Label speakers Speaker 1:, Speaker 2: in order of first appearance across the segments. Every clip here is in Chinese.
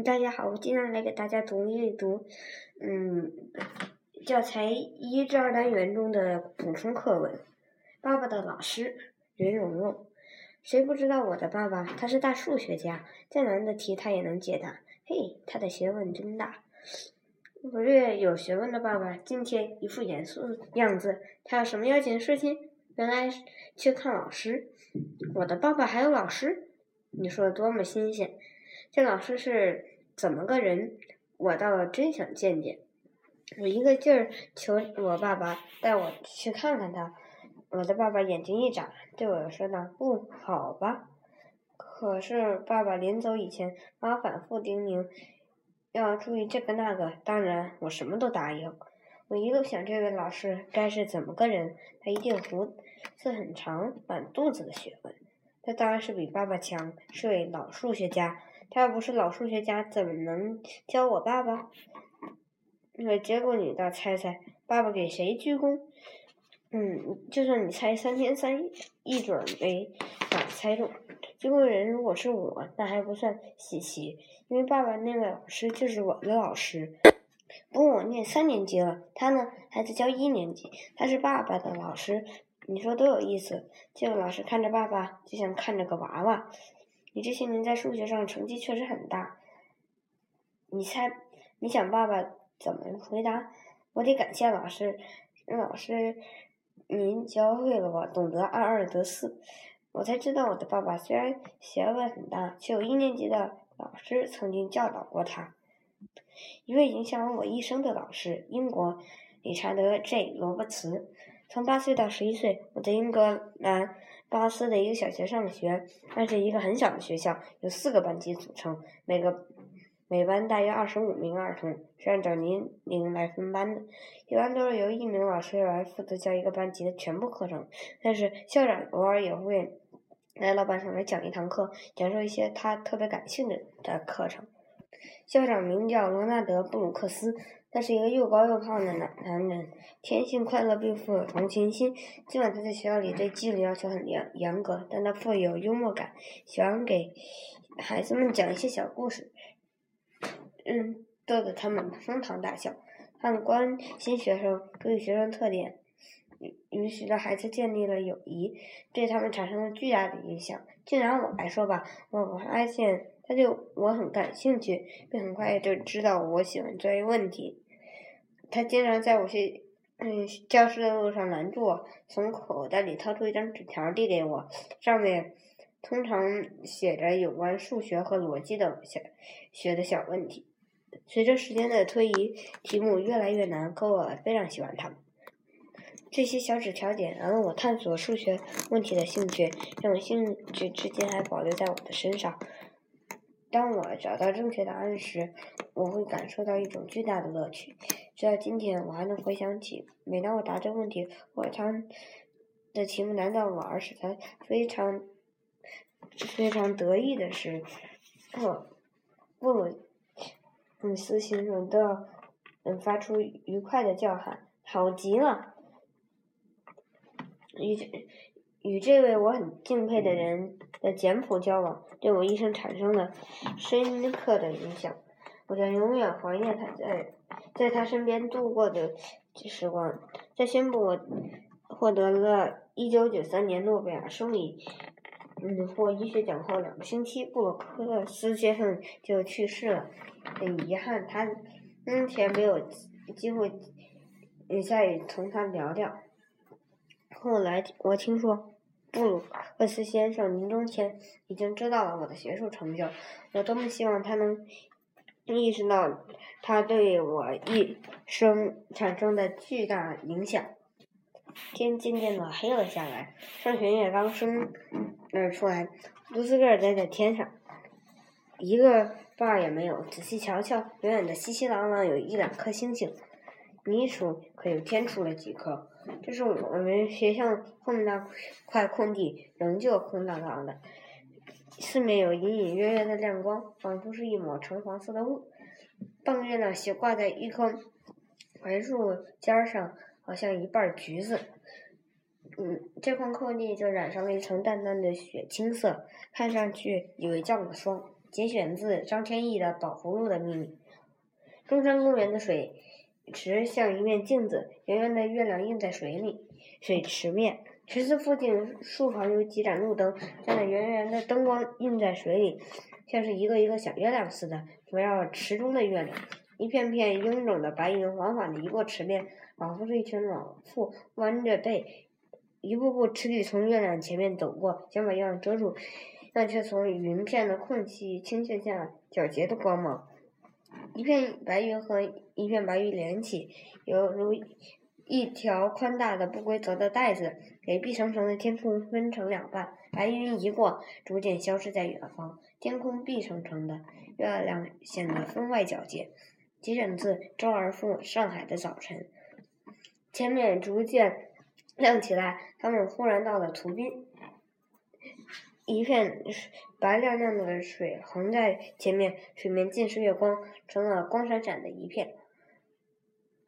Speaker 1: 大家好，我今天来给大家读一读，嗯，教材一至二单元中的补充课文。爸爸的老师任蓉蓉，谁不知道我的爸爸？他是大数学家，再难的题他也能解答。嘿，他的学问真大。我略有学问的爸爸今天一副严肃的样子，他有什么要紧事情？原来去看老师。我的爸爸还有老师？你说多么新鲜！这老师是怎么个人？我倒真想见见。我一个劲儿求我爸爸带我去看看他。我的爸爸眼睛一眨，对我说道：“不好吧？”可是爸爸临走以前，妈反复叮咛要注意这个那个。当然，我什么都答应。我一路想，这位老师该是怎么个人？他一定胡子很长，满肚子的学问。他当然是比爸爸强，是位老数学家。他要不是老数学家，怎么能教我爸爸？那结果你倒猜猜，爸爸给谁鞠躬？嗯，就算你猜三天三夜，一准没法猜中。鞠躬人如果是我，那还不算稀奇，因为爸爸那位老师就是我的老师。不过我念三年级了，他呢还在教一年级，他是爸爸的老师。你说多有意思？这个老师看着爸爸，就像看着个娃娃。你这些年在数学上成绩确实很大，你猜，你想爸爸怎么回答？我得感谢老师，老师，您教会了我懂得二二得四，我才知道我的爸爸虽然学问很大，却有一年级的老师曾经教导过他，一位影响了我一生的老师，英国理查德 ·J· 罗伯茨。从八岁到十一岁，我在英格兰巴斯的一个小学上学。那是一个很小的学校，由四个班级组成，每个每班大约二十五名儿童，是按照年龄来分班的。一般都是由一名老师来负责教一个班级的全部课程，但是校长偶尔也会来到班上来讲一堂课，讲授一些他特别感兴趣的课程。校长名叫罗纳德·布鲁克斯。他是一个又高又胖的男男人，天性快乐并富有同情心。尽管他在学校里对纪律要求很严严格，但他富有幽默感，喜欢给孩子们讲一些小故事，嗯，逗得他们哄堂大笑。他们关心学生，注意学生特点，与与许多孩子建立了友谊，对他们产生了巨大的影响。就拿我来说吧，我发现他对我很感兴趣，并很快就知道我喜欢这一问题。他经常在我去嗯教室的路上拦住我，从口袋里掏出一张纸条递给我，上面通常写着有关数学和逻辑的小学的小问题。随着时间的推移，题目越来越难，可我非常喜欢它们。这些小纸条点燃了我探索数学问题的兴趣，这种兴趣至今还保留在我的身上。当我找到正确答案时，我会感受到一种巨大的乐趣。直到今天，我还能回想起，每当我答这个问题或者他的题目难到我，而使他非常非常得意的时候，布鲁姆斯形容的嗯发出愉快的叫喊，好极了！与与这位我很敬佩的人的简朴交往，对我一生产生了深刻的影响。我将永远怀念他在在他身边度过的时光。在宣布我获得了一九九三年诺贝尔生理嗯或医学奖后两个星期，布鲁克斯先生就去世了。很遗憾，他目前没有机会再同他聊聊。后来我听说，布鲁克斯先生临终前已经知道了我的学术成就。我多么希望他能。意识到他对我一生产生的巨大影响。天渐渐的黑了下来，上弦月刚升了出来，独自个儿待在天上，一个伴儿也没有。仔细瞧瞧，远远的熙熙攘攘有一两颗星星，你数，可有添出了几颗。这是我们学校后面那块空地，仍旧空荡荡的。四面有隐隐约约的亮光，仿佛是一抹橙黄色的雾。半月亮斜挂在一棵槐树尖上，好像一瓣橘子。嗯，这块空地就染上了一层淡淡的雪青色，看上去以为降了霜。节选自张天翼的《宝葫芦的秘密》。中山公园的水池像一面镜子，圆圆的月亮映在水里。水池面，池子附近树旁有几盏路灯，像那圆圆的灯光映在水里，像是一个一个小月亮似的，围绕池中的月亮。一片片臃肿的白云缓缓地移过池面，仿佛是一群老妇弯着背，一步步吃力从月亮前面走过，想把月亮遮住。但却从云片的空隙倾泻下皎洁的光芒，一片白云和一片白云连起，犹如一条宽大的不规则的带子，给碧层层的天空分成两半。白云一过，逐渐消失在远方，天空碧层层的，月亮显得分外皎洁。节选自《周而复上海的早晨》，前面逐渐亮起来，他们忽然到了图滨。一片白亮亮的水横在前面，水面尽是月光，成了光闪闪的一片。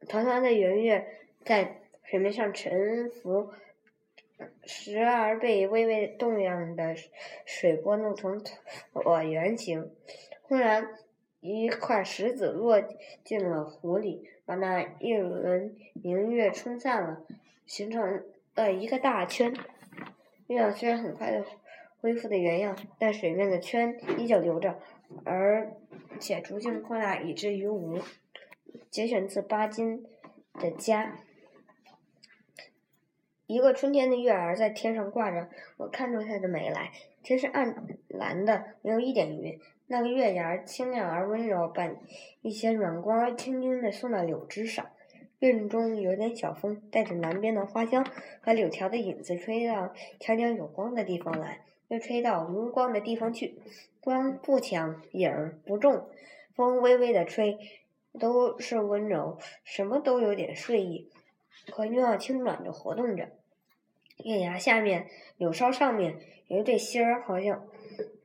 Speaker 1: 团团的圆月在水面上沉浮，时而被微微动荡的水波弄成椭圆形。忽然，一块石子落进了湖里，把那一轮明月冲散了，形成了一个大圈。月亮虽然很快的。恢复的原样，但水面的圈依旧留着，而且逐渐扩大，以至于无。节选自巴金的家。一个春天的月儿在天上挂着，我看出它的美来。天是暗蓝的，没有一点云。那个月牙儿清亮而温柔，把一些软光轻轻地送到柳枝上。院中有点小风，带着南边的花香和柳条的影子，吹到墙角有光的地方来。又吹到无光的地方去，光不强，影儿不重，风微微的吹，都是温柔，什么都有点睡意，可又要轻软的活动着。月牙下面，柳梢上面有一对星儿，好像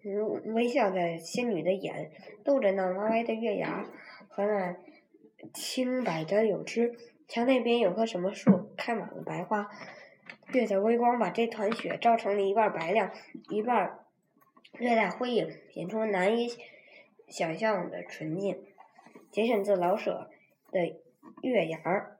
Speaker 1: 如微笑在仙女的眼，逗着那弯弯的月牙和那青白的柳枝。墙那边有棵什么树，开满了白花。月的微光把这团雪照成了一半白亮，一半略带灰影，显出难以想象的纯净。节选自老舍的《月牙儿》。